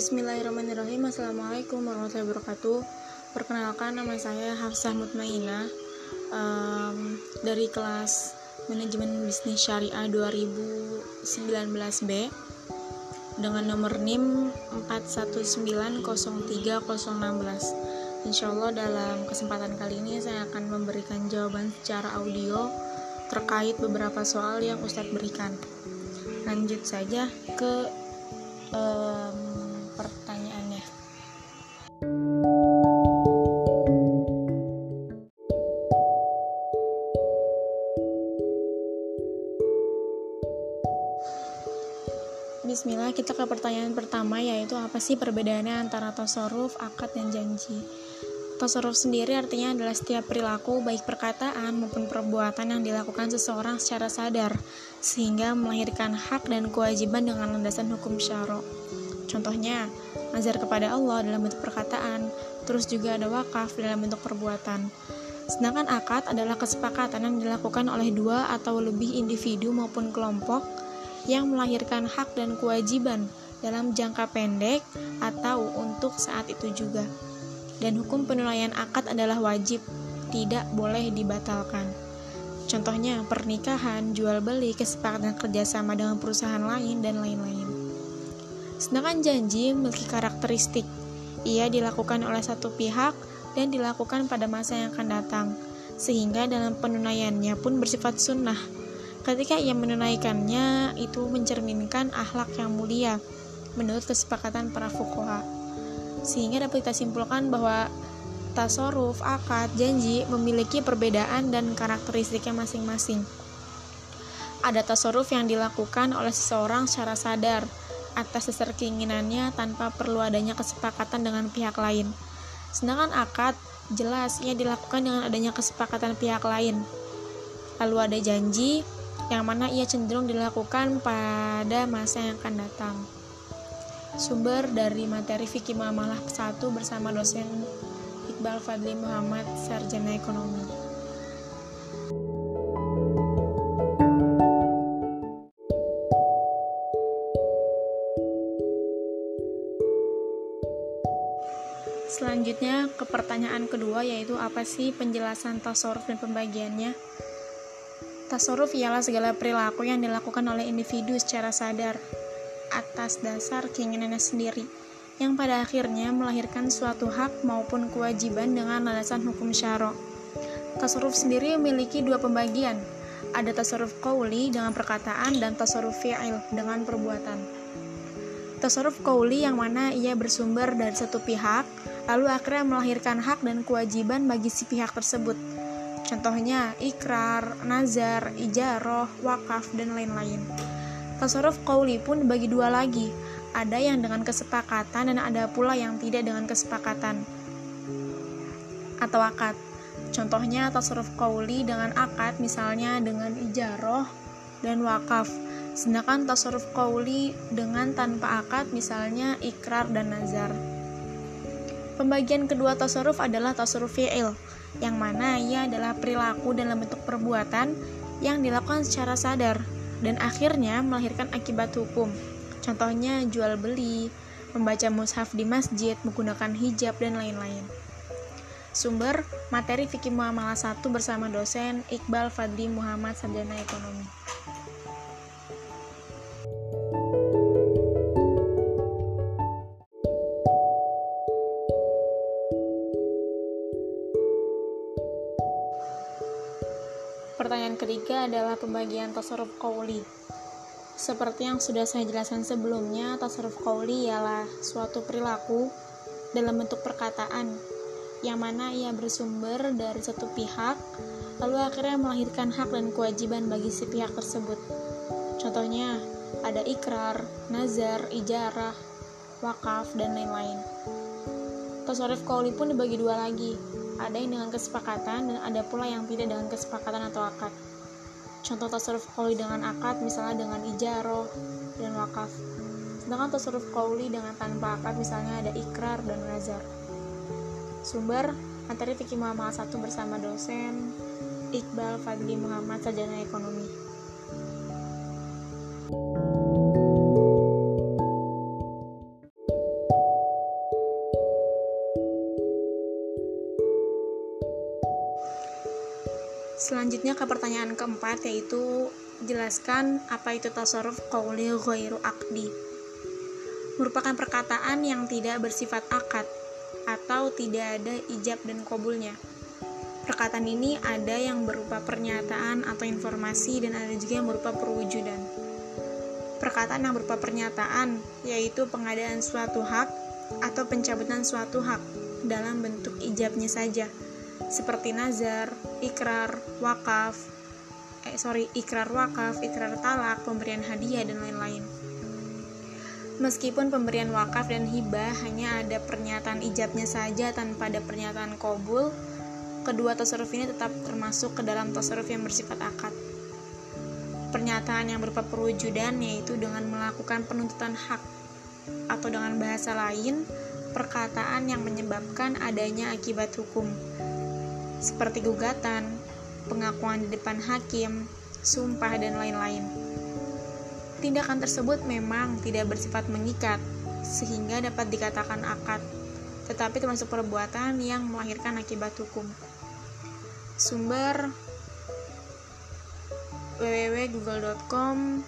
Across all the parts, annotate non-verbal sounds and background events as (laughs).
Bismillahirrahmanirrahim. Assalamualaikum warahmatullahi wabarakatuh. Perkenalkan nama saya Hafsah Mutmainah. Um, Dari kelas Manajemen Bisnis Syariah 2019B Dengan nomor NIM 419030016 Insya Allah dalam kesempatan kali ini saya akan memberikan jawaban secara audio terkait beberapa soal yang Ustadz berikan. Lanjut saja ke um, yaitu apa sih perbedaannya antara tasarruf, akad, dan janji? Tasarruf sendiri artinya adalah setiap perilaku baik perkataan maupun perbuatan yang dilakukan seseorang secara sadar sehingga melahirkan hak dan kewajiban dengan landasan hukum syara. Contohnya, nazar kepada Allah dalam bentuk perkataan, terus juga ada wakaf dalam bentuk perbuatan. Sedangkan akad adalah kesepakatan yang dilakukan oleh dua atau lebih individu maupun kelompok yang melahirkan hak dan kewajiban dalam jangka pendek atau untuk saat itu juga. Dan hukum penilaian akad adalah wajib, tidak boleh dibatalkan. Contohnya pernikahan, jual beli, kesepakatan kerjasama dengan perusahaan lain, dan lain-lain. Sedangkan janji memiliki karakteristik. Ia dilakukan oleh satu pihak dan dilakukan pada masa yang akan datang, sehingga dalam penunaiannya pun bersifat sunnah. Ketika ia menunaikannya, itu mencerminkan akhlak yang mulia menurut kesepakatan para fukoha. Sehingga dapat kita simpulkan bahwa tasoruf, akad, janji memiliki perbedaan dan karakteristiknya masing-masing. Ada tasoruf yang dilakukan oleh seseorang secara sadar, atas dasar keinginannya tanpa perlu adanya kesepakatan dengan pihak lain. Sedangkan akad jelas ia dilakukan dengan adanya kesepakatan pihak lain. Lalu ada janji yang mana ia cenderung dilakukan pada masa yang akan datang. Sumber dari materi fikih muamalah 1 bersama dosen Iqbal Fadli Muhammad Sarjana Ekonomi. Selanjutnya ke pertanyaan kedua yaitu apa sih penjelasan tasarruf dan pembagiannya? Tasarruf ialah segala perilaku yang dilakukan oleh individu secara sadar atas dasar keinginannya sendiri yang pada akhirnya melahirkan suatu hak maupun kewajiban dengan landasan hukum syara. Tasarruf sendiri memiliki dua pembagian. Ada tasarruf qauli dengan perkataan dan tasarruf fi'il dengan perbuatan. Tasarruf qauli yang mana ia bersumber dari satu pihak lalu akhirnya melahirkan hak dan kewajiban bagi si pihak tersebut. Contohnya ikrar, nazar, ijaroh, wakaf, dan lain-lain. Tasarruf qauli pun dibagi dua lagi, ada yang dengan kesepakatan dan ada pula yang tidak dengan kesepakatan atau akad. Contohnya tasarruf qauli dengan akad misalnya dengan ijaroh dan wakaf. Sedangkan tasarruf qauli dengan tanpa akad misalnya ikrar dan nazar. Pembagian kedua tasarruf adalah tasarruf fi'il, yang mana ia adalah perilaku dalam bentuk perbuatan yang dilakukan secara sadar dan akhirnya melahirkan akibat hukum. Contohnya jual beli, membaca mushaf di masjid, menggunakan hijab, dan lain-lain. Sumber materi fikih muamalah 1 bersama dosen Iqbal Fadli Muhammad Sarjana Ekonomi. Pertanyaan ketiga adalah pembagian tasarruf qauli. Seperti yang sudah saya jelaskan sebelumnya, tasarruf qauli ialah suatu perilaku dalam bentuk perkataan yang mana ia bersumber dari satu pihak lalu akhirnya melahirkan hak dan kewajiban bagi si pihak tersebut. Contohnya ada ikrar, nazar, ijarah, wakaf, dan lain-lain. Tasarruf qauli pun dibagi dua lagi, ada yang dengan kesepakatan dan ada pula yang tidak dengan kesepakatan atau akad. Contoh tasarruf qauli dengan akad misalnya dengan ijaroh dan wakaf. Sedangkan tasarruf qauli dengan tanpa akad misalnya ada ikrar dan nazar. Sumber materi fikih Muhammad 1 bersama dosen Iqbal Fadli Muhammad Sarjana Ekonomi. Selanjutnya ke pertanyaan keempat yaitu jelaskan apa itu tasarruf qawli ghairu akdi. Merupakan perkataan yang tidak bersifat akad atau tidak ada ijab dan kabulnya. Perkataan ini ada yang berupa pernyataan atau informasi dan ada juga yang berupa perwujudan. Perkataan yang berupa pernyataan yaitu pengadaan suatu hak atau pencabutan suatu hak dalam bentuk ijabnya saja seperti nazar, ikrar, wakaf, eh sorry, ikrar wakaf, ikrar talak, pemberian hadiah dan lain-lain. Meskipun pemberian wakaf dan hibah hanya ada pernyataan ijabnya saja tanpa ada pernyataan kobul, kedua tasarruf ini tetap termasuk ke dalam tasarruf yang bersifat akad. Pernyataan yang berupa perwujudan yaitu dengan melakukan penuntutan hak atau dengan bahasa lain, perkataan yang menyebabkan adanya akibat hukum seperti gugatan, pengakuan di depan hakim, sumpah, dan lain-lain. Tindakan tersebut memang tidak bersifat mengikat, sehingga dapat dikatakan akad, tetapi termasuk perbuatan yang melahirkan akibat hukum. Sumber www.google.com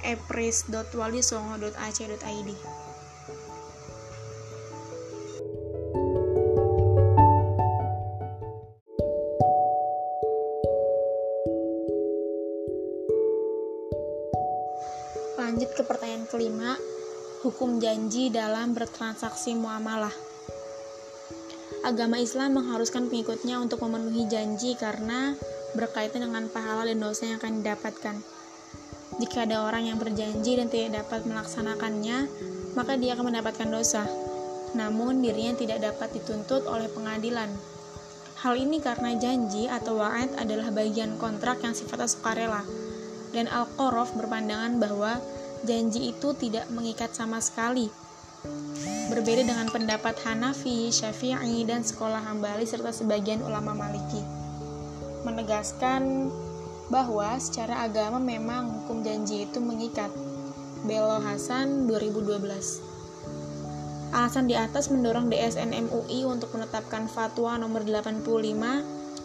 epris.walisongo.ac.id hukum janji dalam bertransaksi muamalah. Agama Islam mengharuskan pengikutnya untuk memenuhi janji karena berkaitan dengan pahala dan dosa yang akan didapatkan. Jika ada orang yang berjanji dan tidak dapat melaksanakannya, maka dia akan mendapatkan dosa. Namun dirinya tidak dapat dituntut oleh pengadilan. Hal ini karena janji atau wa'ad adalah bagian kontrak yang sifatnya sukarela dan Al-Qorof berpandangan bahwa janji itu tidak mengikat sama sekali. Berbeda dengan pendapat Hanafi, Syafi'i, dan sekolah Hambali serta sebagian ulama Maliki. Menegaskan bahwa secara agama memang hukum janji itu mengikat. Belo Hasan 2012 Alasan di atas mendorong DSN MUI untuk menetapkan fatwa nomor 85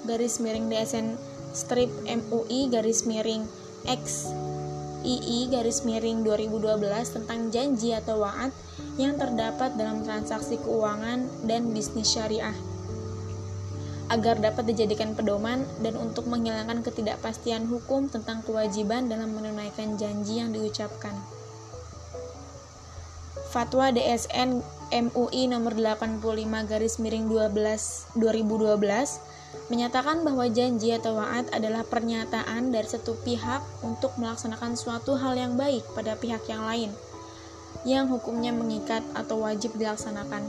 garis miring DSN strip MUI garis miring X II garis miring 2012 tentang janji atau waat yang terdapat dalam transaksi keuangan dan bisnis syariah agar dapat dijadikan pedoman dan untuk menghilangkan ketidakpastian hukum tentang kewajiban dalam menunaikan janji yang diucapkan. Fatwa DSN MUI nomor 85 garis miring 12 2012 menyatakan bahwa janji atau waat adalah pernyataan dari satu pihak untuk melaksanakan suatu hal yang baik pada pihak yang lain, yang hukumnya mengikat atau wajib dilaksanakan.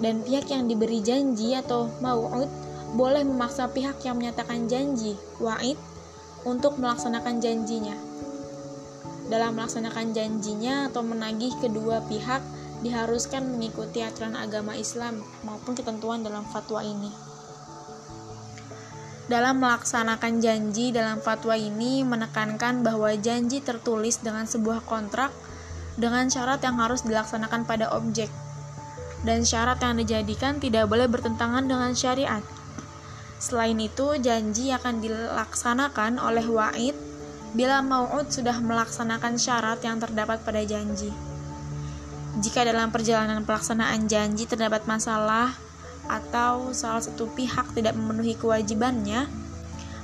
Dan pihak yang diberi janji atau mau'ud boleh memaksa pihak yang menyatakan janji, wa'id, untuk melaksanakan janjinya. Dalam melaksanakan janjinya atau menagih kedua pihak diharuskan mengikuti aturan agama Islam maupun ketentuan dalam fatwa ini. Dalam melaksanakan janji dalam fatwa ini menekankan bahwa janji tertulis dengan sebuah kontrak dengan syarat yang harus dilaksanakan pada objek dan syarat yang dijadikan tidak boleh bertentangan dengan syariat. Selain itu, janji akan dilaksanakan oleh wa'id bila mau'ud sudah melaksanakan syarat yang terdapat pada janji. Jika dalam perjalanan pelaksanaan janji terdapat masalah atau salah satu pihak tidak memenuhi kewajibannya,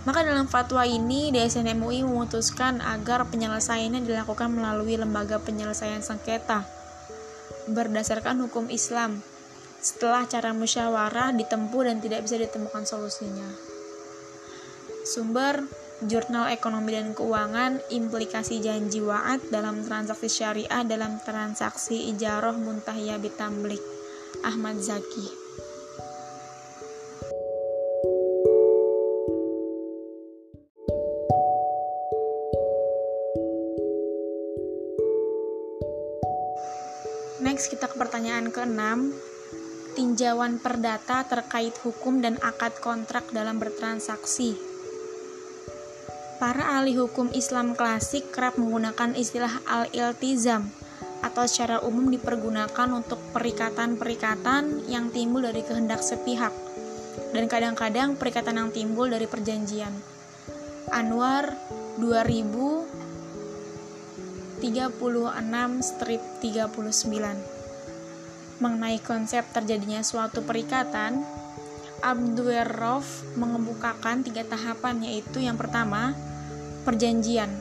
maka dalam fatwa ini DSN MUI memutuskan agar penyelesaiannya dilakukan melalui lembaga penyelesaian sengketa berdasarkan hukum Islam setelah cara musyawarah ditempuh dan tidak bisa ditemukan solusinya. Sumber Jurnal Ekonomi dan Keuangan Implikasi Janji Wa'ad dalam Transaksi Syariah dalam Transaksi Ijaroh Muntahiyah Bitamblik Ahmad Zaki Next kita ke pertanyaan ke-6 Tinjauan perdata terkait hukum dan akad kontrak dalam bertransaksi Para ahli hukum Islam klasik kerap menggunakan istilah al-iltizam atau secara umum dipergunakan untuk perikatan-perikatan yang timbul dari kehendak sepihak dan kadang-kadang perikatan yang timbul dari perjanjian. Anwar 2036 strip 39 Mengenai konsep terjadinya suatu perikatan, Abdurrahman mengemukakan tiga tahapan yaitu yang pertama, perjanjian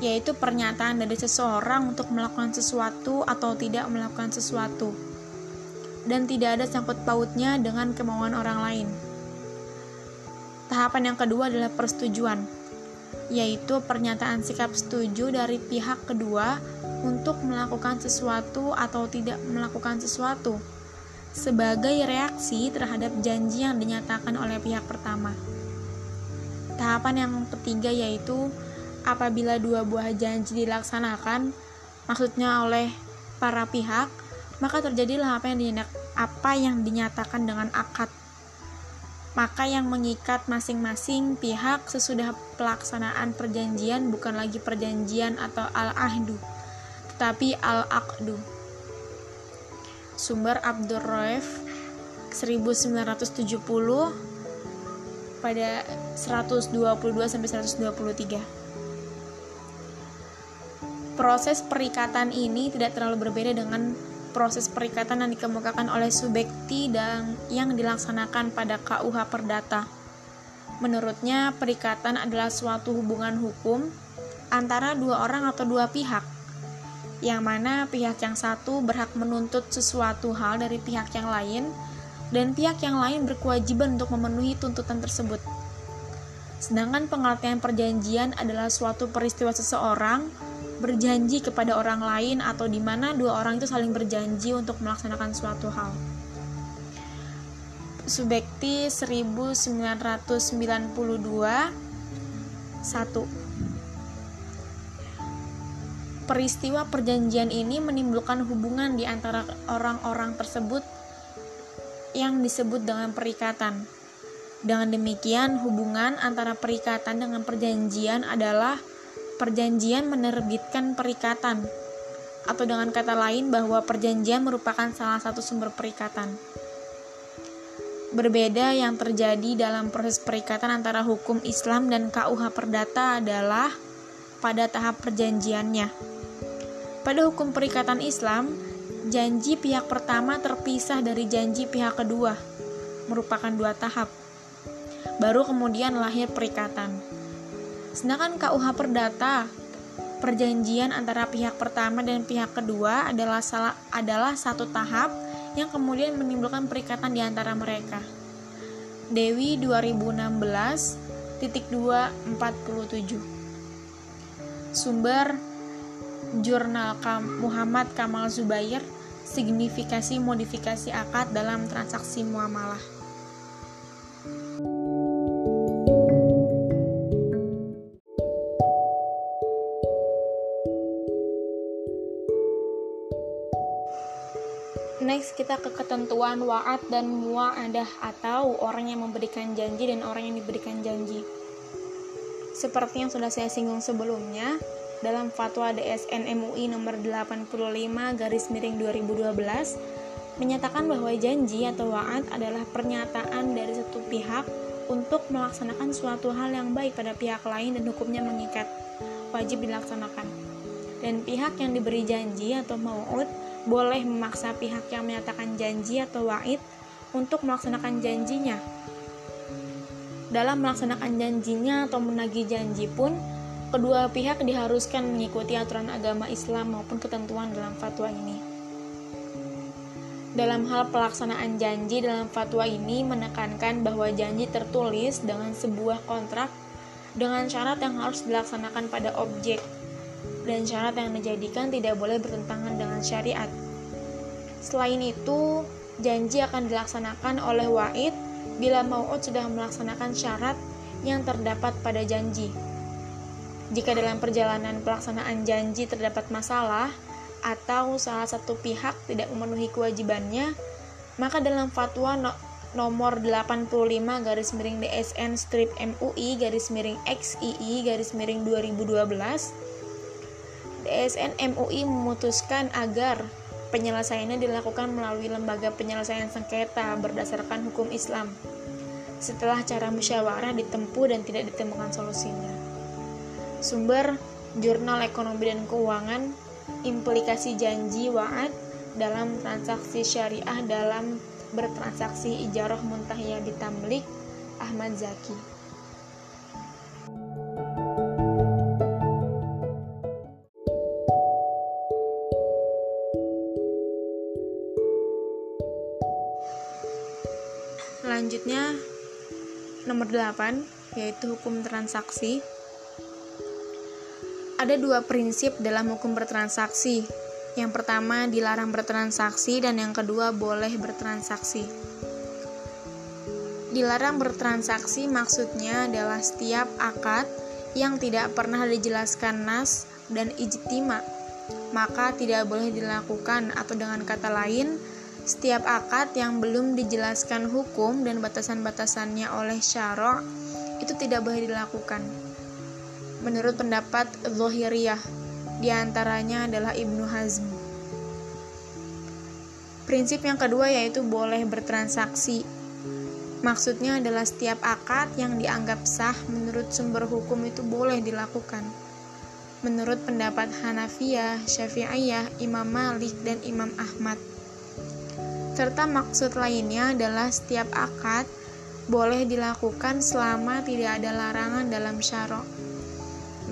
yaitu pernyataan dari seseorang untuk melakukan sesuatu atau tidak melakukan sesuatu dan tidak ada sangkut pautnya dengan kemauan orang lain. Tahapan yang kedua adalah persetujuan, yaitu pernyataan sikap setuju dari pihak kedua untuk melakukan sesuatu atau tidak melakukan sesuatu sebagai reaksi terhadap janji yang dinyatakan oleh pihak pertama. Tahapan yang ketiga yaitu apabila dua buah janji dilaksanakan, maksudnya oleh para pihak, maka terjadilah apa yang dinyatakan dengan akad. Maka yang mengikat masing-masing pihak sesudah pelaksanaan perjanjian bukan lagi perjanjian atau al-ahdu, tetapi al-aqdu. Sumber Abdur Raif 1970 pada 122 sampai 123 proses perikatan ini tidak terlalu berbeda dengan proses perikatan yang dikemukakan oleh subjekti dan yang dilaksanakan pada KUH Perdata. Menurutnya, perikatan adalah suatu hubungan hukum antara dua orang atau dua pihak, yang mana pihak yang satu berhak menuntut sesuatu hal dari pihak yang lain, dan pihak yang lain berkewajiban untuk memenuhi tuntutan tersebut. Sedangkan pengertian perjanjian adalah suatu peristiwa seseorang berjanji kepada orang lain atau di mana dua orang itu saling berjanji untuk melaksanakan suatu hal. Subekti 1992 1 Peristiwa perjanjian ini menimbulkan hubungan di antara orang-orang tersebut yang disebut dengan perikatan. Dengan demikian, hubungan antara perikatan dengan perjanjian adalah perjanjian menerbitkan perikatan, atau dengan kata lain bahwa perjanjian merupakan salah satu sumber perikatan. Berbeda yang terjadi dalam proses perikatan antara hukum Islam dan KUH Perdata adalah pada tahap perjanjiannya. Pada hukum perikatan Islam, janji pihak pertama terpisah dari janji pihak kedua, merupakan dua tahap. Baru kemudian lahir perikatan. Sedangkan KUH Perdata, perjanjian antara pihak pertama dan pihak kedua adalah salah, adalah satu tahap yang kemudian menimbulkan perikatan di antara mereka. Dewi 2016 titik 247 Sumber Jurnal Muhammad Kamal Zubair Signifikasi modifikasi akad dalam transaksi muamalah Next kita ke ketentuan wa'at dan mu'adah atau orang yang memberikan janji dan orang yang diberikan janji. Seperti yang sudah saya singgung sebelumnya, dalam fatwa DSN MUI nomor 85 garis miring 2012 menyatakan bahwa janji atau wa'at adalah pernyataan dari satu pihak untuk melaksanakan suatu hal yang baik pada pihak lain dan hukumnya mengikat, wajib dilaksanakan. Dan pihak yang diberi janji atau mau'ud boleh memaksa pihak yang menyatakan janji atau wa'id untuk melaksanakan janjinya. Dalam melaksanakan janjinya atau menagih janji pun, kedua pihak diharuskan mengikuti aturan agama Islam maupun ketentuan dalam fatwa ini. Dalam hal pelaksanaan janji dalam fatwa ini menekankan bahwa janji tertulis dengan sebuah kontrak dengan syarat yang harus dilaksanakan pada objek dan syarat yang menjadikan tidak boleh bertentangan dengan syariat. Selain itu, janji akan dilaksanakan oleh wa'id bila mau'ud sudah melaksanakan syarat yang terdapat pada janji. Jika dalam perjalanan pelaksanaan janji terdapat masalah atau salah satu pihak tidak memenuhi kewajibannya, maka dalam fatwa no nomor 85 garis miring DSN strip MUI garis miring XII garis miring 2012 DSN MUI memutuskan agar penyelesaiannya dilakukan melalui lembaga penyelesaian sengketa berdasarkan hukum Islam. setelah cara musyawarah ditempuh dan tidak ditemukan solusinya. Sumber Jurnal Ekonomi dan Keuangan, implikasi janji wa'ad dalam transaksi syariah dalam bertransaksi ijarah muntahiyah bitamlik Ahmad Zaki. 8 yaitu hukum transaksi. Ada dua prinsip dalam hukum bertransaksi. Yang pertama dilarang bertransaksi dan yang kedua boleh bertransaksi. Dilarang bertransaksi maksudnya adalah setiap akad yang tidak pernah dijelaskan nas dan ijtima, maka tidak boleh dilakukan atau dengan kata lain, setiap akad yang belum dijelaskan hukum dan batasan-batasannya oleh syarok itu tidak boleh dilakukan. Menurut pendapat Zohiriyah, di antaranya adalah Ibnu Hazm. Prinsip yang kedua yaitu boleh bertransaksi. Maksudnya adalah setiap akad yang dianggap sah menurut sumber hukum itu boleh dilakukan. Menurut pendapat Hanafiyah, Syafi'iyah, Imam Malik, dan Imam Ahmad serta maksud lainnya adalah setiap akad boleh dilakukan selama tidak ada larangan dalam syarok.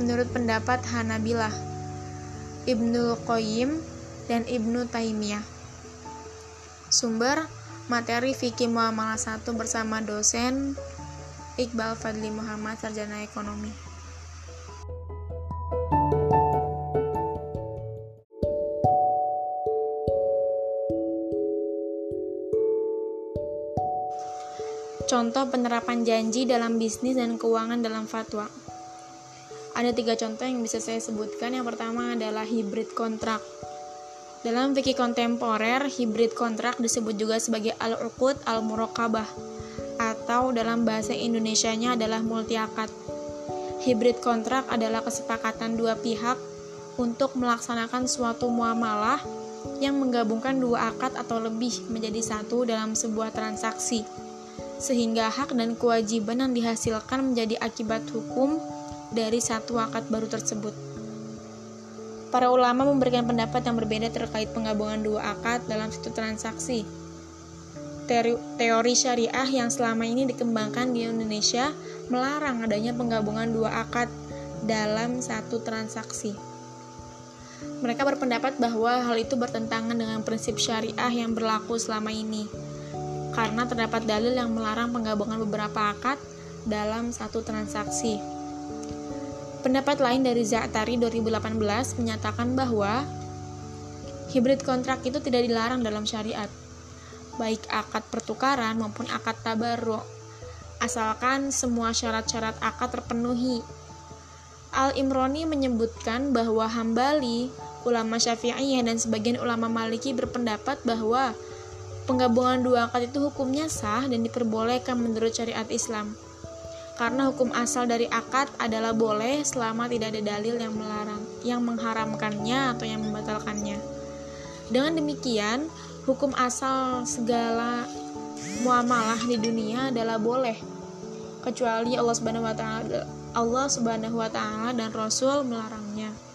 Menurut pendapat Hanabilah, Ibnu Qayyim, dan Ibnu Taimiyah. Sumber materi fikih muamalah 1 bersama dosen Iqbal Fadli Muhammad Sarjana Ekonomi. Contoh penerapan janji dalam bisnis dan keuangan dalam fatwa. Ada tiga contoh yang bisa saya sebutkan. Yang pertama adalah hybrid kontrak. Dalam fikih kontemporer, hybrid kontrak disebut juga sebagai al-uqud al-muraqabah atau dalam bahasa Indonesianya adalah multi akad. Hybrid kontrak adalah kesepakatan dua pihak untuk melaksanakan suatu muamalah yang menggabungkan dua akad atau lebih menjadi satu dalam sebuah transaksi sehingga hak dan kewajiban yang dihasilkan menjadi akibat hukum dari satu akad baru tersebut. Para ulama memberikan pendapat yang berbeda terkait penggabungan dua akad dalam satu transaksi. Teori syariah yang selama ini dikembangkan di Indonesia melarang adanya penggabungan dua akad dalam satu transaksi. Mereka berpendapat bahwa hal itu bertentangan dengan prinsip syariah yang berlaku selama ini karena terdapat dalil yang melarang penggabungan beberapa akad dalam satu transaksi. Pendapat lain dari Za'tari 2018 menyatakan bahwa hybrid kontrak itu tidak dilarang dalam syariat, baik akad pertukaran maupun akad tabarru, asalkan semua syarat-syarat akad terpenuhi. Al-Imroni menyebutkan bahwa Hambali, ulama Syafi'iyah dan sebagian ulama Maliki berpendapat bahwa Penggabungan dua akad itu hukumnya sah dan diperbolehkan menurut syariat Islam. Karena hukum asal dari akad adalah boleh selama tidak ada dalil yang melarang, yang mengharamkannya atau yang membatalkannya. Dengan demikian, hukum asal segala muamalah di dunia adalah boleh kecuali Allah Subhanahu wa taala Allah Subhanahu wa taala dan Rasul melarangnya.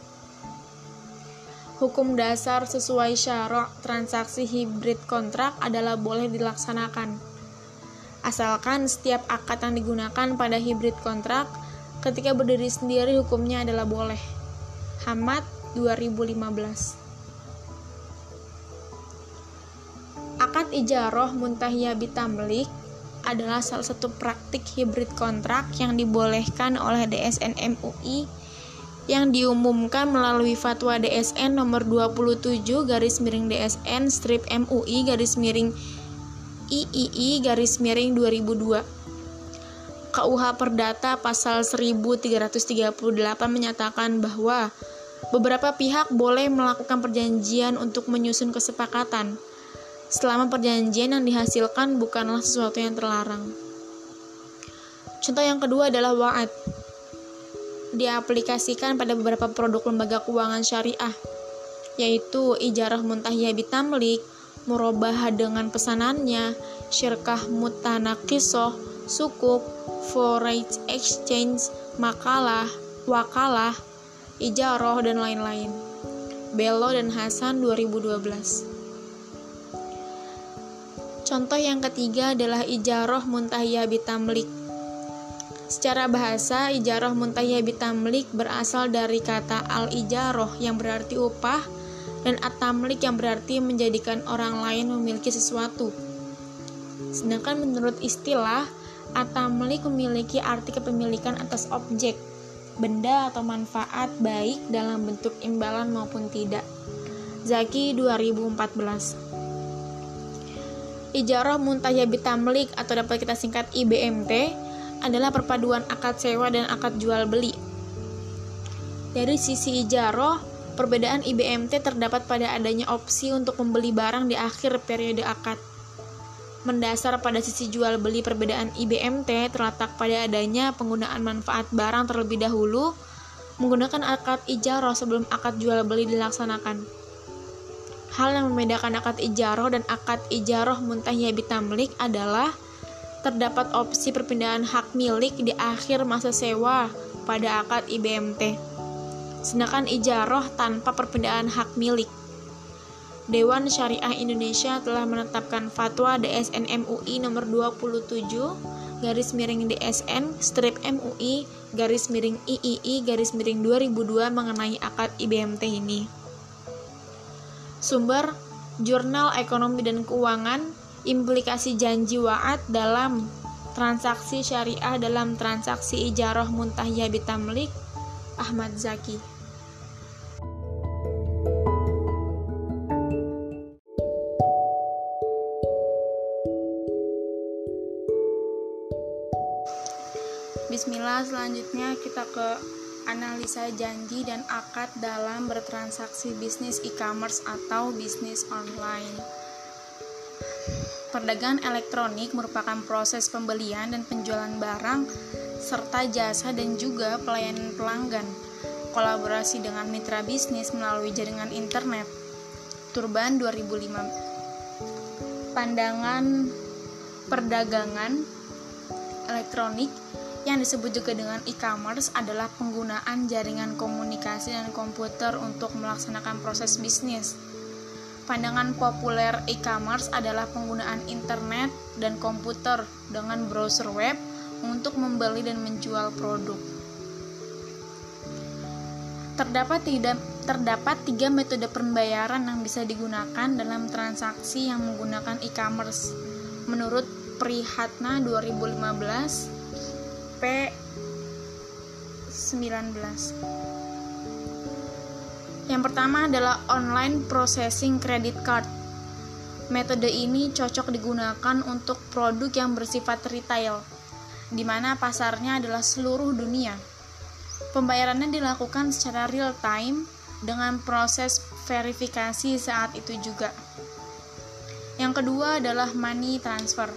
Hukum dasar sesuai syarok transaksi hibrid kontrak adalah boleh dilaksanakan. Asalkan setiap akad yang digunakan pada hibrid kontrak ketika berdiri sendiri hukumnya adalah boleh. Hamad 2015 Akad ijaroh muntahiyah bitamlik adalah salah satu praktik hibrid kontrak yang dibolehkan oleh DSN MUI yang diumumkan melalui fatwa DSN nomor 27 garis miring DSN strip MUI garis miring III garis miring 2002 KUH Perdata pasal 1338 menyatakan bahwa beberapa pihak boleh melakukan perjanjian untuk menyusun kesepakatan. Selama perjanjian yang dihasilkan bukanlah sesuatu yang terlarang. Contoh yang kedua adalah wa'ad diaplikasikan pada beberapa produk lembaga keuangan syariah, yaitu ijarah muntahiyah bitamlik, murabah dengan pesanannya, syirkah mutanakisoh, sukuk, foreign exchange, makalah, wakalah, ijaroh, dan lain-lain. Bello dan Hasan 2012 Contoh yang ketiga adalah ijaroh muntahiyah bitamlik. Secara bahasa, ijaroh muntahiyah bitamlik berasal dari kata al-ijaroh yang berarti upah dan atamlik yang berarti menjadikan orang lain memiliki sesuatu. Sedangkan menurut istilah, atamlik memiliki arti kepemilikan atas objek, benda atau manfaat baik dalam bentuk imbalan maupun tidak. Zaki 2014 Ijarah Muntahya Bitamlik atau dapat kita singkat IBMT adalah perpaduan akad sewa dan akad jual beli. Dari sisi ijarah, perbedaan IBMT terdapat pada adanya opsi untuk membeli barang di akhir periode akad. Mendasar pada sisi jual beli perbedaan IBMT terletak pada adanya penggunaan manfaat barang terlebih dahulu menggunakan akad ijarah sebelum akad jual beli dilaksanakan. Hal yang membedakan akad ijaroh dan akad ijaroh muntahnya bitamlik adalah terdapat opsi perpindahan hak milik di akhir masa sewa pada akad IBMT. Sedangkan ijaroh tanpa perpindahan hak milik. Dewan Syariah Indonesia telah menetapkan fatwa DSN MUI nomor 27 garis miring DSN strip MUI garis miring III garis miring 2002 mengenai akad IBMT ini. Sumber Jurnal Ekonomi dan Keuangan, implikasi janji wa'ad dalam transaksi syariah dalam transaksi ijarah muntahiyah bitamlik Ahmad Zaki. Bismillah, selanjutnya kita ke analisa janji dan akad dalam bertransaksi bisnis e-commerce atau bisnis online. Perdagangan elektronik merupakan proses pembelian dan penjualan barang serta jasa dan juga pelayanan pelanggan. Kolaborasi dengan mitra bisnis melalui jaringan internet. Turban 2005. Pandangan perdagangan elektronik yang disebut juga dengan e-commerce adalah penggunaan jaringan komunikasi dan komputer untuk melaksanakan proses bisnis. Pandangan populer e-commerce adalah penggunaan internet dan komputer dengan browser web untuk membeli dan menjual produk. Terdapat tidak terdapat tiga metode pembayaran yang bisa digunakan dalam transaksi yang menggunakan e-commerce. Menurut Prihatna 2015, 19 Yang pertama adalah online processing credit card. Metode ini cocok digunakan untuk produk yang bersifat retail, di mana pasarnya adalah seluruh dunia. Pembayarannya dilakukan secara real time dengan proses verifikasi saat itu juga. Yang kedua adalah money transfer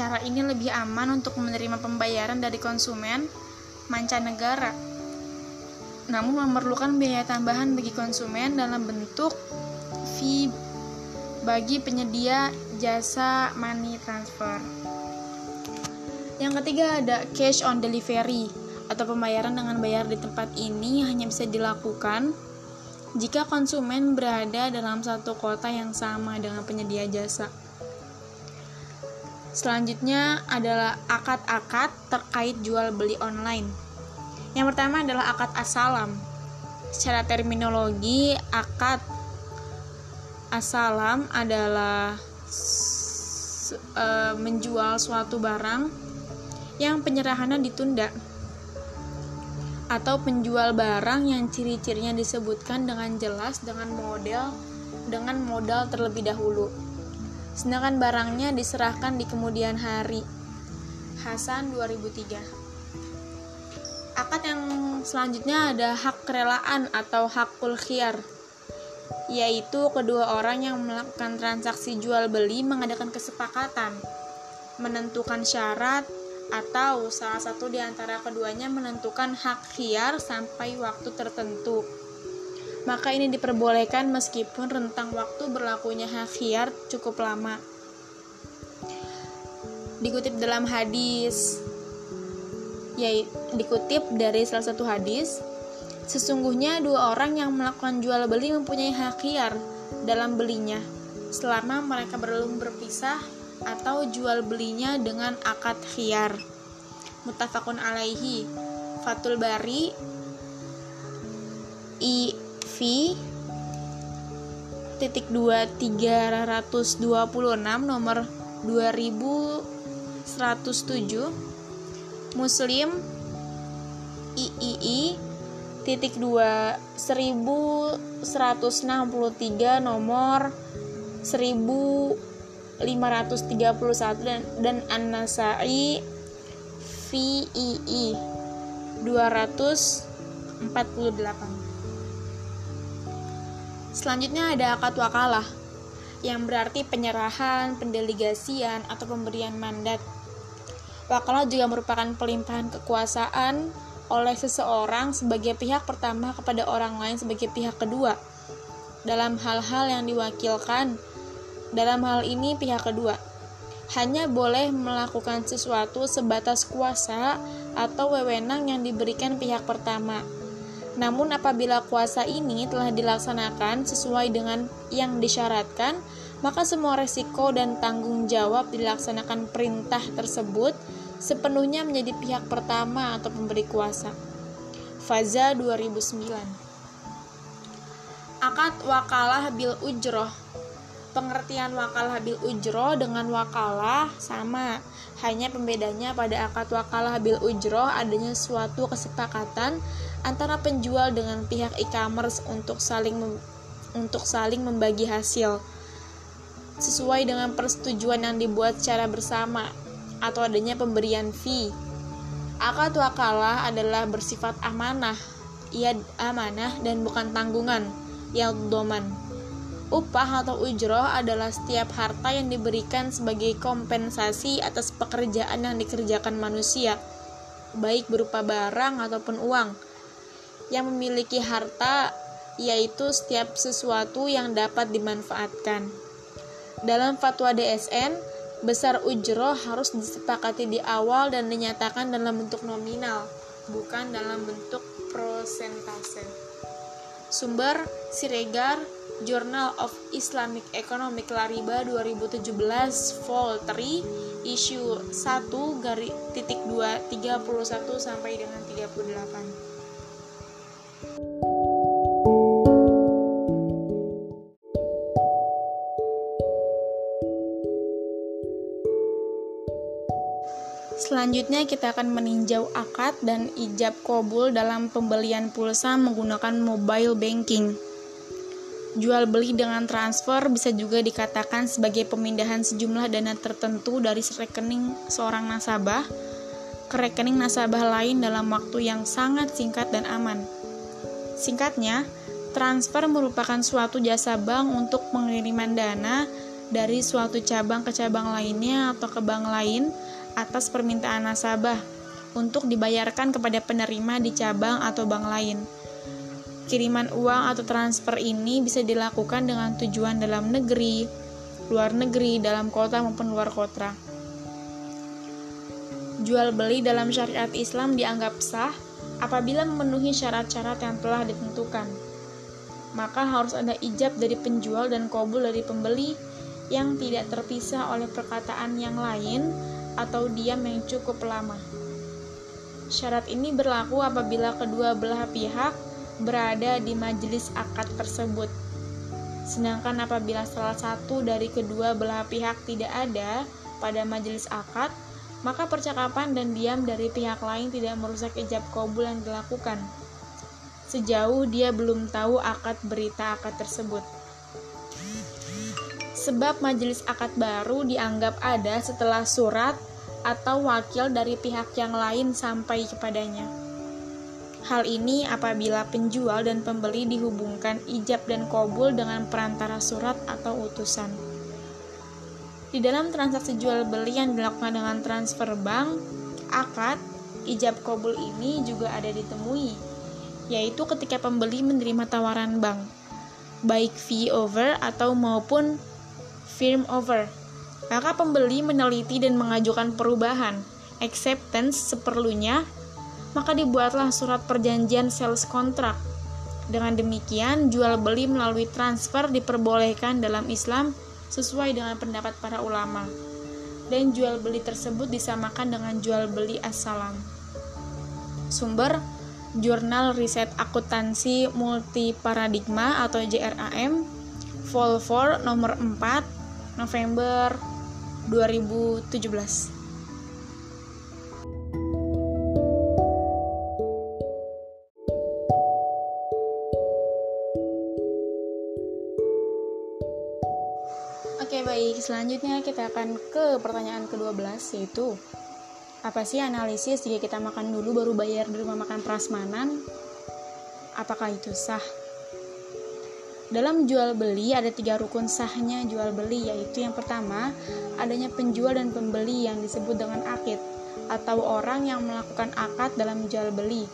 Cara ini lebih aman untuk menerima pembayaran dari konsumen mancanegara. Namun memerlukan biaya tambahan bagi konsumen dalam bentuk fee bagi penyedia jasa money transfer. Yang ketiga ada cash on delivery atau pembayaran dengan bayar di tempat ini hanya bisa dilakukan jika konsumen berada dalam satu kota yang sama dengan penyedia jasa. Selanjutnya adalah akad-akad terkait jual beli online. Yang pertama adalah akad asalam. Secara terminologi, akad asalam adalah e, menjual suatu barang yang penyerahannya ditunda atau penjual barang yang ciri-cirinya disebutkan dengan jelas dengan model dengan modal terlebih dahulu sedangkan barangnya diserahkan di kemudian hari. Hasan 2003. Akad yang selanjutnya ada hak kerelaan atau hakul khiyar, yaitu kedua orang yang melakukan transaksi jual beli mengadakan kesepakatan, menentukan syarat, atau salah satu di antara keduanya menentukan hak khiyar sampai waktu tertentu maka ini diperbolehkan meskipun rentang waktu berlakunya hak hiar cukup lama. Dikutip dalam hadis ya dikutip dari salah satu hadis sesungguhnya dua orang yang melakukan jual beli mempunyai hak khiar dalam belinya selama mereka belum berpisah atau jual belinya dengan akad khiar muttafaqun alaihi. Fatul Bari IV titik dua tiga ratus dua puluh enam nomor dua ribu seratus tujuh Muslim III titik dua seribu seratus enam puluh tiga nomor seribu lima ratus tiga puluh satu dan dan An-Nasai VII dua ratus empat puluh delapan. Selanjutnya ada akad wakalah yang berarti penyerahan, pendelegasian, atau pemberian mandat Wakalah juga merupakan pelimpahan kekuasaan oleh seseorang sebagai pihak pertama kepada orang lain sebagai pihak kedua dalam hal-hal yang diwakilkan. Dalam hal ini pihak kedua hanya boleh melakukan sesuatu sebatas kuasa atau wewenang yang diberikan pihak pertama. Namun apabila kuasa ini telah dilaksanakan sesuai dengan yang disyaratkan, maka semua resiko dan tanggung jawab dilaksanakan perintah tersebut sepenuhnya menjadi pihak pertama atau pemberi kuasa. Faza 2009 Akad wakalah bil ujroh. Pengertian wakalah bil ujroh dengan wakalah sama. Hanya pembedanya pada akad wakalah bil ujroh adanya suatu kesepakatan antara penjual dengan pihak e-commerce untuk saling untuk saling membagi hasil sesuai dengan persetujuan yang dibuat secara bersama atau adanya pemberian fee. Akad wakalah adalah bersifat amanah, ia amanah dan bukan tanggungan, yang doman. Upah atau ujroh adalah setiap harta yang diberikan sebagai kompensasi atas pekerjaan yang dikerjakan manusia, baik berupa barang ataupun uang. Yang memiliki harta yaitu setiap sesuatu yang dapat dimanfaatkan. Dalam fatwa DSN, besar ujroh harus disepakati di awal dan dinyatakan dalam bentuk nominal, bukan dalam bentuk prosentase. Sumber Siregar, Journal of Islamic Economic Lariba 2017 Vol 3 issue 1 garis titik 2 31 sampai dengan 38. Selanjutnya kita akan meninjau akad dan ijab kobul dalam pembelian pulsa menggunakan mobile banking. Jual beli dengan transfer bisa juga dikatakan sebagai pemindahan sejumlah dana tertentu dari rekening seorang nasabah ke rekening nasabah lain dalam waktu yang sangat singkat dan aman. Singkatnya, transfer merupakan suatu jasa bank untuk pengiriman dana dari suatu cabang ke cabang lainnya atau ke bank lain atas permintaan nasabah untuk dibayarkan kepada penerima di cabang atau bank lain. Kiriman uang atau transfer ini bisa dilakukan dengan tujuan dalam negeri, luar negeri, dalam kota maupun luar kota. Jual beli dalam syariat Islam dianggap sah apabila memenuhi syarat-syarat yang telah ditentukan. Maka harus ada ijab dari penjual dan kobul dari pembeli yang tidak terpisah oleh perkataan yang lain atau diam yang cukup lama. Syarat ini berlaku apabila kedua belah pihak berada di majelis akad tersebut. Sedangkan apabila salah satu dari kedua belah pihak tidak ada pada majelis akad, maka percakapan dan diam dari pihak lain tidak merusak ijab kabul yang dilakukan. Sejauh dia belum tahu akad berita akad tersebut sebab majelis akad baru dianggap ada setelah surat atau wakil dari pihak yang lain sampai kepadanya. Hal ini apabila penjual dan pembeli dihubungkan ijab dan kobul dengan perantara surat atau utusan. Di dalam transaksi jual beli yang dilakukan dengan transfer bank, akad, ijab kobul ini juga ada ditemui, yaitu ketika pembeli menerima tawaran bank, baik fee over atau maupun firm over Maka pembeli meneliti dan mengajukan perubahan, acceptance seperlunya, maka dibuatlah surat perjanjian sales contract. Dengan demikian, jual beli melalui transfer diperbolehkan dalam Islam sesuai dengan pendapat para ulama. Dan jual beli tersebut disamakan dengan jual beli assalam. Sumber Jurnal Riset Akuntansi Multi Paradigma atau JRAM Vol 4 nomor 4 November 2017 Oke baik, selanjutnya kita akan ke pertanyaan ke-12 yaitu Apa sih analisis jika kita makan dulu baru bayar di rumah makan prasmanan? Apakah itu sah? Dalam jual beli ada tiga rukun sahnya jual beli yaitu yang pertama adanya penjual dan pembeli yang disebut dengan akid atau orang yang melakukan akad dalam jual beli.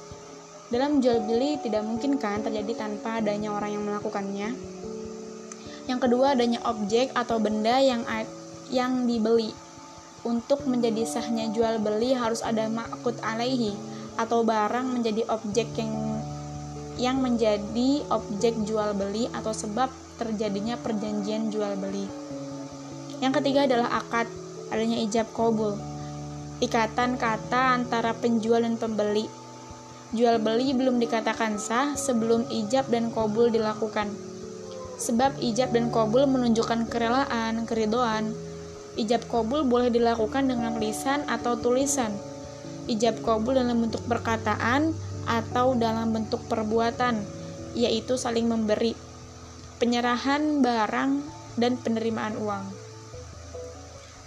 Dalam jual beli tidak mungkin kan terjadi tanpa adanya orang yang melakukannya. Yang kedua adanya objek atau benda yang yang dibeli. Untuk menjadi sahnya jual beli harus ada makut alaihi atau barang menjadi objek yang yang menjadi objek jual beli atau sebab terjadinya perjanjian jual beli. Yang ketiga adalah akad, adanya ijab kobul, ikatan kata antara penjual dan pembeli. Jual beli belum dikatakan sah sebelum ijab dan kobul dilakukan. Sebab ijab dan kobul menunjukkan kerelaan, keridoan. Ijab kobul boleh dilakukan dengan lisan atau tulisan. Ijab kobul dalam bentuk perkataan, atau dalam bentuk perbuatan, yaitu saling memberi, penyerahan barang, dan penerimaan uang.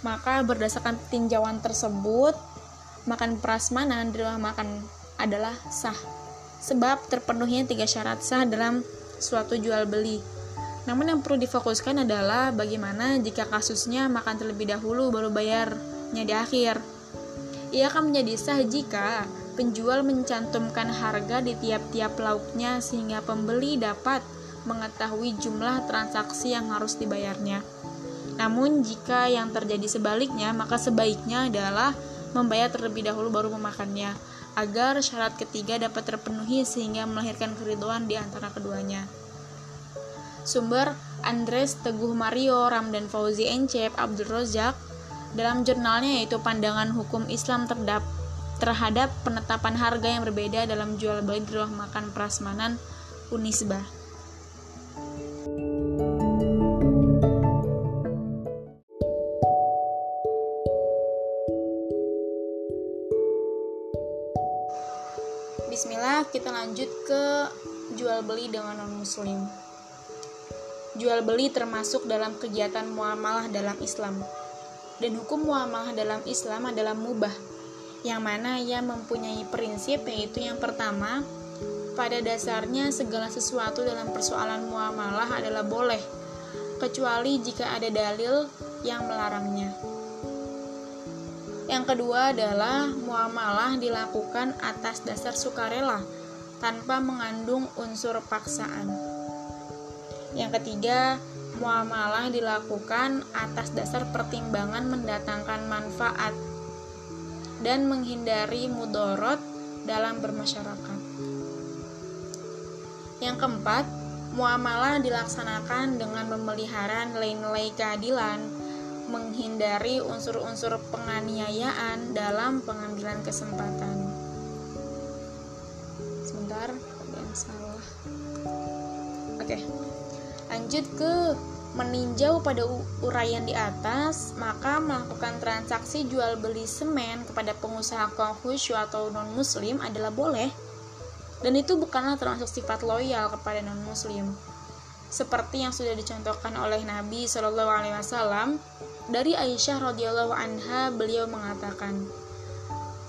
Maka berdasarkan tinjauan tersebut, makan prasmanan di makan adalah sah, sebab terpenuhnya tiga syarat sah dalam suatu jual beli. Namun yang perlu difokuskan adalah bagaimana jika kasusnya makan terlebih dahulu baru bayarnya di akhir. Ia akan menjadi sah jika Penjual mencantumkan harga di tiap-tiap lauknya sehingga pembeli dapat mengetahui jumlah transaksi yang harus dibayarnya. Namun, jika yang terjadi sebaliknya, maka sebaiknya adalah membayar terlebih dahulu baru memakannya, agar syarat ketiga dapat terpenuhi sehingga melahirkan keriduan di antara keduanya. Sumber Andres Teguh Mario Ramdan Fauzi Encep Abdul Rozak dalam jurnalnya yaitu Pandangan Hukum Islam Terdapat terhadap penetapan harga yang berbeda dalam jual beli di rumah makan prasmanan Unisba. Bismillah, kita lanjut ke jual beli dengan non-muslim. Jual beli termasuk dalam kegiatan muamalah dalam Islam. Dan hukum muamalah dalam Islam adalah mubah, yang mana ia mempunyai prinsip yaitu yang pertama, pada dasarnya segala sesuatu dalam persoalan muamalah adalah boleh, kecuali jika ada dalil yang melarangnya. Yang kedua adalah muamalah dilakukan atas dasar sukarela tanpa mengandung unsur paksaan. Yang ketiga, muamalah dilakukan atas dasar pertimbangan mendatangkan manfaat dan menghindari mudorot dalam bermasyarakat. Yang keempat, muamalah dilaksanakan dengan memelihara nilai-nilai keadilan, menghindari unsur-unsur penganiayaan dalam pengambilan kesempatan. Sebentar, ada yang salah. Oke, lanjut ke meninjau pada uraian di atas, maka melakukan transaksi jual beli semen kepada pengusaha Konfusio atau non-muslim adalah boleh. Dan itu bukanlah termasuk sifat loyal kepada non-muslim. Seperti yang sudah dicontohkan oleh Nabi Shallallahu alaihi wasallam dari Aisyah radhiyallahu anha beliau mengatakan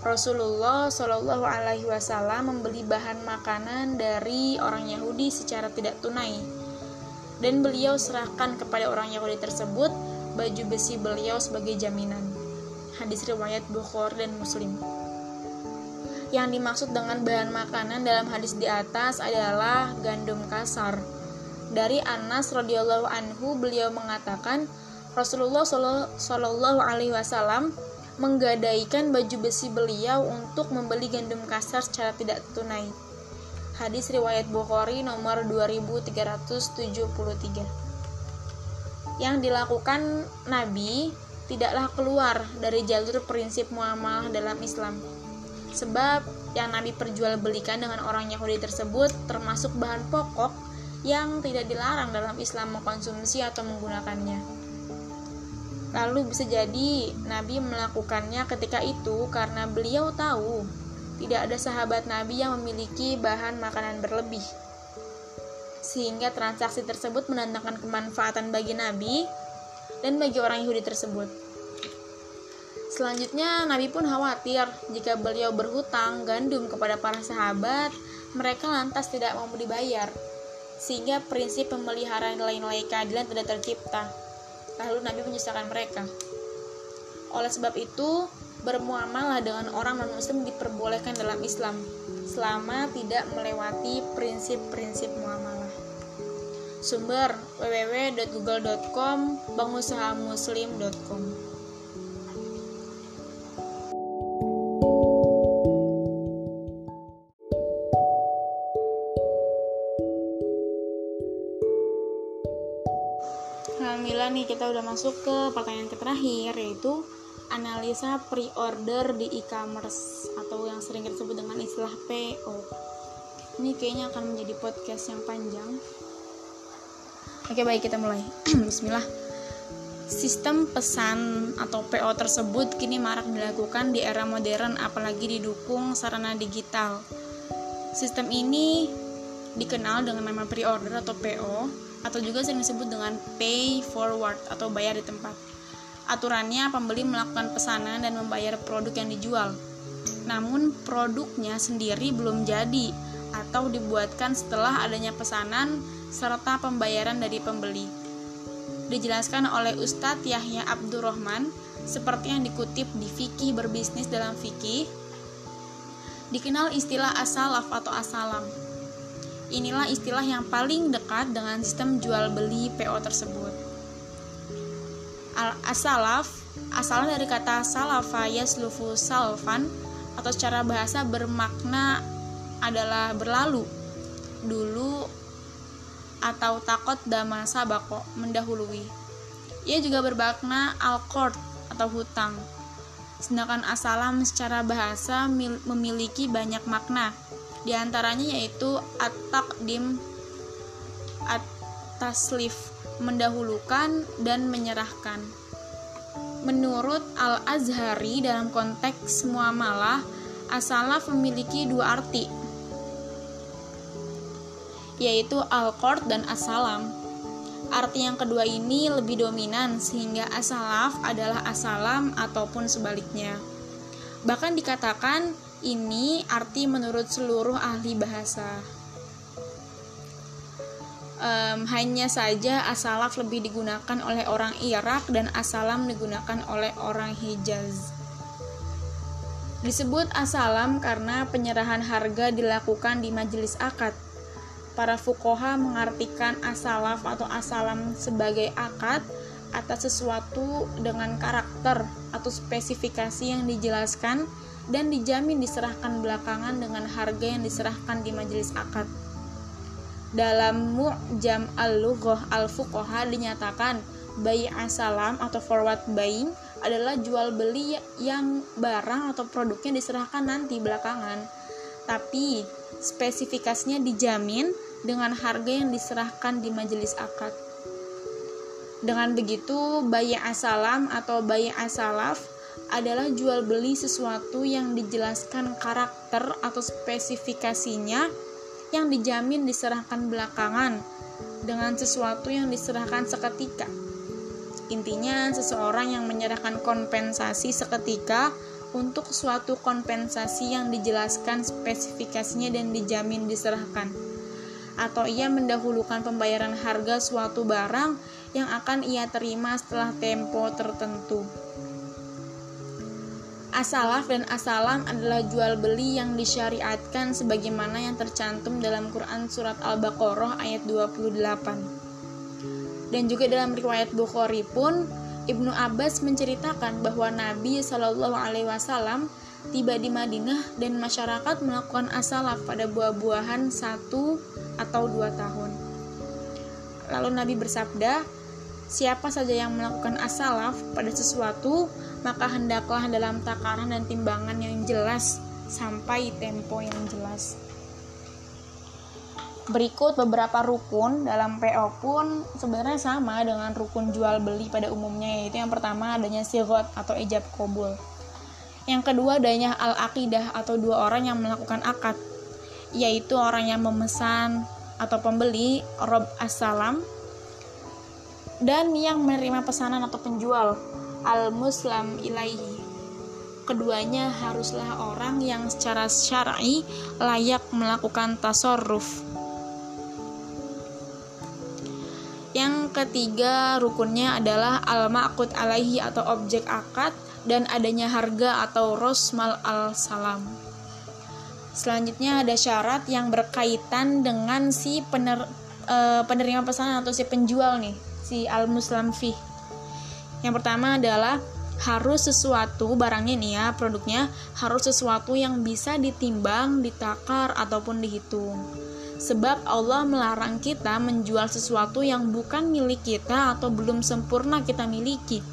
Rasulullah Shallallahu alaihi wasallam membeli bahan makanan dari orang Yahudi secara tidak tunai dan beliau serahkan kepada orang Yahudi tersebut baju besi beliau sebagai jaminan. Hadis riwayat Bukhari dan Muslim. Yang dimaksud dengan bahan makanan dalam hadis di atas adalah gandum kasar. Dari Anas radhiyallahu anhu beliau mengatakan Rasulullah Shallallahu Alaihi Wasallam menggadaikan baju besi beliau untuk membeli gandum kasar secara tidak tunai. Hadis riwayat Bukhari nomor 2373. Yang dilakukan Nabi tidaklah keluar dari jalur prinsip muamalah dalam Islam. Sebab yang Nabi perjualbelikan dengan orang Yahudi tersebut termasuk bahan pokok yang tidak dilarang dalam Islam mengkonsumsi atau menggunakannya. Lalu bisa jadi Nabi melakukannya ketika itu karena beliau tahu tidak ada sahabat Nabi yang memiliki bahan makanan berlebih. Sehingga transaksi tersebut mendatangkan kemanfaatan bagi Nabi dan bagi orang Yahudi tersebut. Selanjutnya, Nabi pun khawatir jika beliau berhutang gandum kepada para sahabat, mereka lantas tidak mau dibayar, sehingga prinsip pemeliharaan nilai-nilai keadilan tidak tercipta lalu Nabi menyusahkan mereka. Oleh sebab itu, bermuamalah dengan orang non-muslim diperbolehkan dalam Islam selama tidak melewati prinsip-prinsip muamalah. Sumber www.google.com bangusahamuslim.com Alhamdulillah nih kita udah masuk ke pertanyaan terakhir yaitu analisa pre-order di e-commerce atau yang sering kita sebut dengan istilah PO. Ini kayaknya akan menjadi podcast yang panjang. Oke baik kita mulai. (clears throat) Bismillah. Sistem pesan atau PO tersebut kini marak dilakukan di era modern apalagi didukung sarana digital. Sistem ini dikenal dengan nama pre-order atau PO atau juga sering disebut dengan pay forward atau bayar di tempat. Aturannya pembeli melakukan pesanan dan membayar produk yang dijual. Namun produknya sendiri belum jadi atau dibuatkan setelah adanya pesanan serta pembayaran dari pembeli. Dijelaskan oleh Ustadz Yahya Abdurrahman seperti yang dikutip di Fikih Berbisnis dalam Fikih dikenal istilah asalaf atau asalam Inilah istilah yang paling dekat dengan sistem jual beli PO tersebut. Al-asalaf asalnya dari kata salafa yaslufu salfan atau secara bahasa bermakna adalah berlalu dulu atau takot dama sabako mendahului. Ia juga bermakna al atau hutang. Sedangkan asalam secara bahasa memiliki banyak makna, di antaranya yaitu at-taqdim at-taslif mendahulukan dan menyerahkan. Menurut Al-Azhari dalam konteks muamalah, asalaf memiliki dua arti, yaitu al-qard dan asalam. Arti yang kedua ini lebih dominan sehingga asalaf adalah asalam ataupun sebaliknya. Bahkan dikatakan ini arti menurut seluruh ahli bahasa. Um, hanya saja asalaf lebih digunakan oleh orang Irak dan asalam digunakan oleh orang Hijaz. Disebut asalam karena penyerahan harga dilakukan di majelis akad. Para fukoha mengartikan asalaf atau asalam sebagai akad atas sesuatu dengan karakter atau spesifikasi yang dijelaskan dan dijamin diserahkan belakangan dengan harga yang diserahkan di majelis akad. Dalam Mu'jam al-Lughah al-Fuqaha dinyatakan bayi asalam atau forward buying adalah jual beli yang barang atau produknya diserahkan nanti belakangan. Tapi spesifikasinya dijamin dengan harga yang diserahkan di majelis akad. Dengan begitu, bayi asalam atau bayi asalaf adalah jual beli sesuatu yang dijelaskan karakter atau spesifikasinya yang dijamin diserahkan belakangan dengan sesuatu yang diserahkan seketika. Intinya, seseorang yang menyerahkan kompensasi seketika untuk suatu kompensasi yang dijelaskan spesifikasinya dan dijamin diserahkan. Atau ia mendahulukan pembayaran harga suatu barang yang akan ia terima setelah tempo tertentu. Asalaf dan asalam adalah jual beli yang disyariatkan sebagaimana yang tercantum dalam Quran surat Al-Baqarah ayat 28. Dan juga dalam riwayat Bukhari pun Ibnu Abbas menceritakan bahwa Nabi Shallallahu Alaihi Wasallam tiba di Madinah dan masyarakat melakukan asalaf pada buah-buahan satu atau dua tahun. Lalu Nabi bersabda, siapa saja yang melakukan asalaf pada sesuatu, maka hendaklah dalam takaran dan timbangan yang jelas sampai tempo yang jelas. Berikut beberapa rukun dalam PO pun sebenarnya sama dengan rukun jual beli pada umumnya yaitu yang pertama adanya sigot atau ijab kobul. Yang kedua adanya al-aqidah atau dua orang yang melakukan akad yaitu orang yang memesan atau pembeli rob assalam dan yang menerima pesanan atau penjual. Al-muslam ilaihi. Keduanya haruslah orang yang secara syar'i layak melakukan tasarruf. Yang ketiga rukunnya adalah al-ma'qud alaihi atau objek akad dan adanya harga atau rosmal al-salam. Selanjutnya ada syarat yang berkaitan dengan si pener, e, penerima pesanan atau si penjual nih, si al-muslam fih. Yang pertama adalah harus sesuatu barangnya nih ya produknya harus sesuatu yang bisa ditimbang, ditakar ataupun dihitung sebab Allah melarang kita menjual sesuatu yang bukan milik kita atau belum sempurna kita miliki.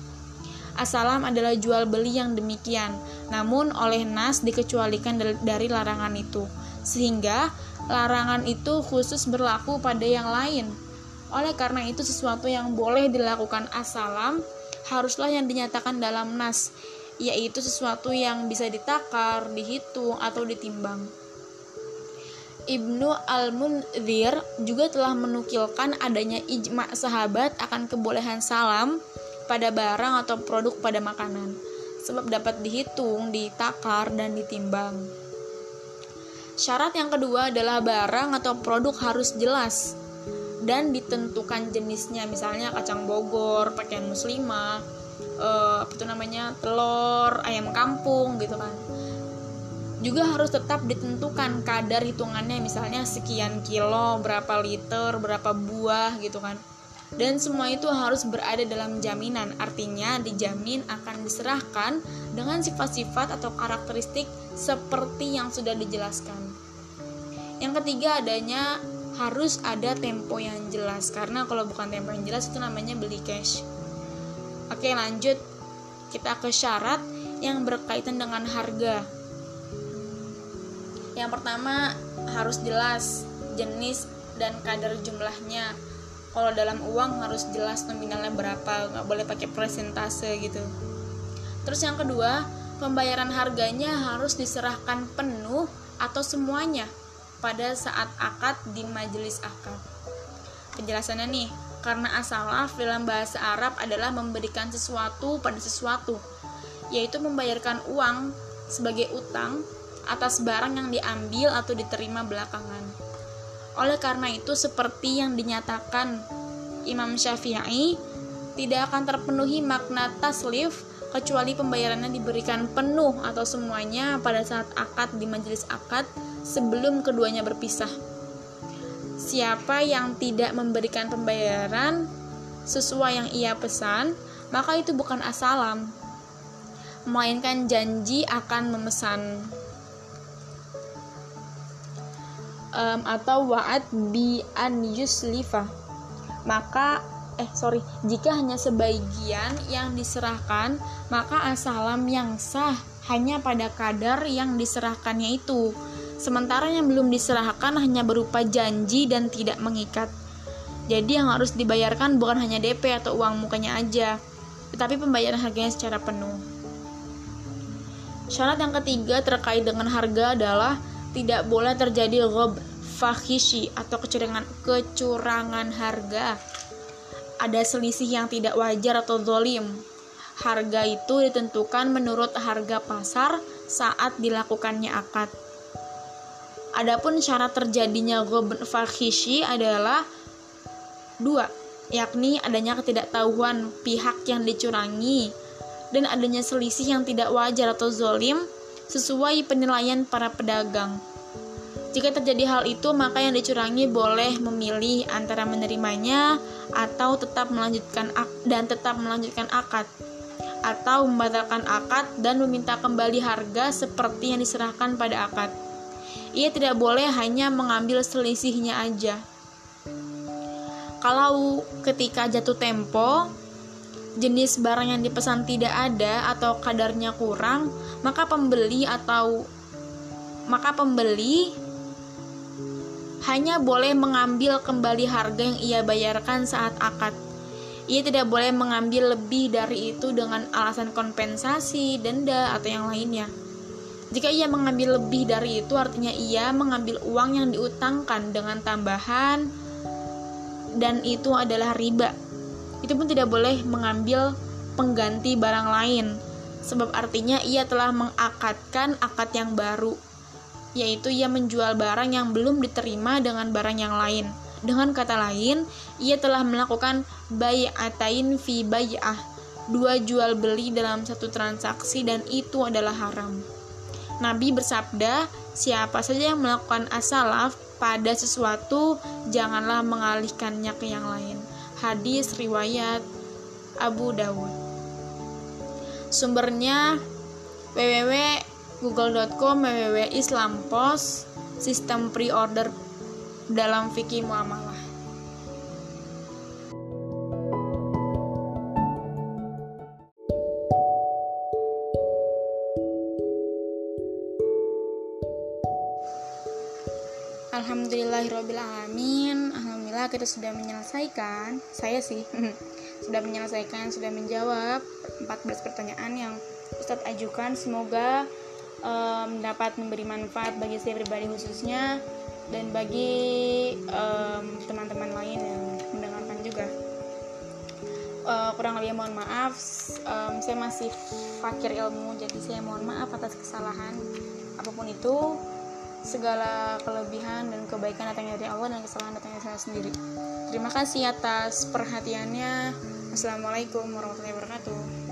Asalam adalah jual beli yang demikian, namun oleh Nas dikecualikan dari larangan itu, sehingga larangan itu khusus berlaku pada yang lain. Oleh karena itu, sesuatu yang boleh dilakukan asalam haruslah yang dinyatakan dalam Nas, yaitu sesuatu yang bisa ditakar, dihitung, atau ditimbang. Ibnu Al-Munzir juga telah menukilkan adanya ijma sahabat akan kebolehan salam pada barang atau produk pada makanan, sebab dapat dihitung, ditakar, dan ditimbang. Syarat yang kedua adalah barang atau produk harus jelas dan ditentukan jenisnya, misalnya kacang Bogor, pakaian muslimah, eh, apa itu namanya telur, ayam kampung gitu kan juga harus tetap ditentukan kadar hitungannya misalnya sekian kilo, berapa liter, berapa buah gitu kan. Dan semua itu harus berada dalam jaminan, artinya dijamin akan diserahkan dengan sifat-sifat atau karakteristik seperti yang sudah dijelaskan. Yang ketiga adanya harus ada tempo yang jelas. Karena kalau bukan tempo yang jelas itu namanya beli cash. Oke, lanjut. Kita ke syarat yang berkaitan dengan harga. Yang pertama harus jelas jenis dan kadar jumlahnya. Kalau dalam uang harus jelas nominalnya berapa. Nggak boleh pakai presentase gitu. Terus yang kedua pembayaran harganya harus diserahkan penuh atau semuanya pada saat akad di majelis akad penjelasannya nih karena asalaf dalam bahasa Arab adalah memberikan sesuatu pada sesuatu yaitu membayarkan uang sebagai utang atas barang yang diambil atau diterima belakangan. Oleh karena itu, seperti yang dinyatakan Imam Syafi'i, tidak akan terpenuhi makna taslif kecuali pembayarannya diberikan penuh atau semuanya pada saat akad di majelis akad sebelum keduanya berpisah. Siapa yang tidak memberikan pembayaran sesuai yang ia pesan, maka itu bukan asalam, melainkan janji akan memesan. Um, atau wa'ad bi an yuslifa maka eh sorry jika hanya sebagian yang diserahkan maka asalam yang sah hanya pada kadar yang diserahkannya itu sementara yang belum diserahkan hanya berupa janji dan tidak mengikat jadi yang harus dibayarkan bukan hanya DP atau uang mukanya aja tetapi pembayaran harganya secara penuh syarat yang ketiga terkait dengan harga adalah tidak boleh terjadi rob fahishi atau kecurangan kecurangan harga. Ada selisih yang tidak wajar atau zolim. Harga itu ditentukan menurut harga pasar saat dilakukannya akad. Adapun syarat terjadinya ghobn fahishi adalah dua, yakni adanya ketidaktahuan pihak yang dicurangi dan adanya selisih yang tidak wajar atau zolim sesuai penilaian para pedagang. Jika terjadi hal itu, maka yang dicurangi boleh memilih antara menerimanya atau tetap melanjutkan dan tetap melanjutkan akad atau membatalkan akad dan meminta kembali harga seperti yang diserahkan pada akad. Ia tidak boleh hanya mengambil selisihnya aja. Kalau ketika jatuh tempo, jenis barang yang dipesan tidak ada atau kadarnya kurang, maka pembeli atau maka pembeli hanya boleh mengambil kembali harga yang ia bayarkan saat akad. Ia tidak boleh mengambil lebih dari itu dengan alasan kompensasi, denda, atau yang lainnya. Jika ia mengambil lebih dari itu, artinya ia mengambil uang yang diutangkan dengan tambahan, dan itu adalah riba. Itu pun tidak boleh mengambil pengganti barang lain, sebab artinya ia telah mengakadkan akad yang baru yaitu ia menjual barang yang belum diterima dengan barang yang lain. Dengan kata lain, ia telah melakukan bay'atain fi bay'ah, dua jual beli dalam satu transaksi dan itu adalah haram. Nabi bersabda, siapa saja yang melakukan asalaf pada sesuatu, janganlah mengalihkannya ke yang lain. Hadis riwayat Abu Dawud. Sumbernya www google.com www Islam sistem pre-order dalam fikih muamalah Alhamdulillahirrohmanirrohim Alhamdulillah kita sudah menyelesaikan Saya sih (laughs) Sudah menyelesaikan, sudah menjawab 14 pertanyaan yang Ustadz ajukan Semoga um, dapat memberi manfaat bagi saya pribadi khususnya dan bagi teman-teman um, lain yang mendengarkan juga. Uh, kurang lebih mohon maaf, um, saya masih fakir ilmu, jadi saya mohon maaf atas kesalahan apa pun itu. Segala kelebihan dan kebaikan datangnya dari Allah dan kesalahan datangnya dari saya sendiri. Terima kasih atas perhatiannya. Assalamualaikum warahmatullahi wabarakatuh.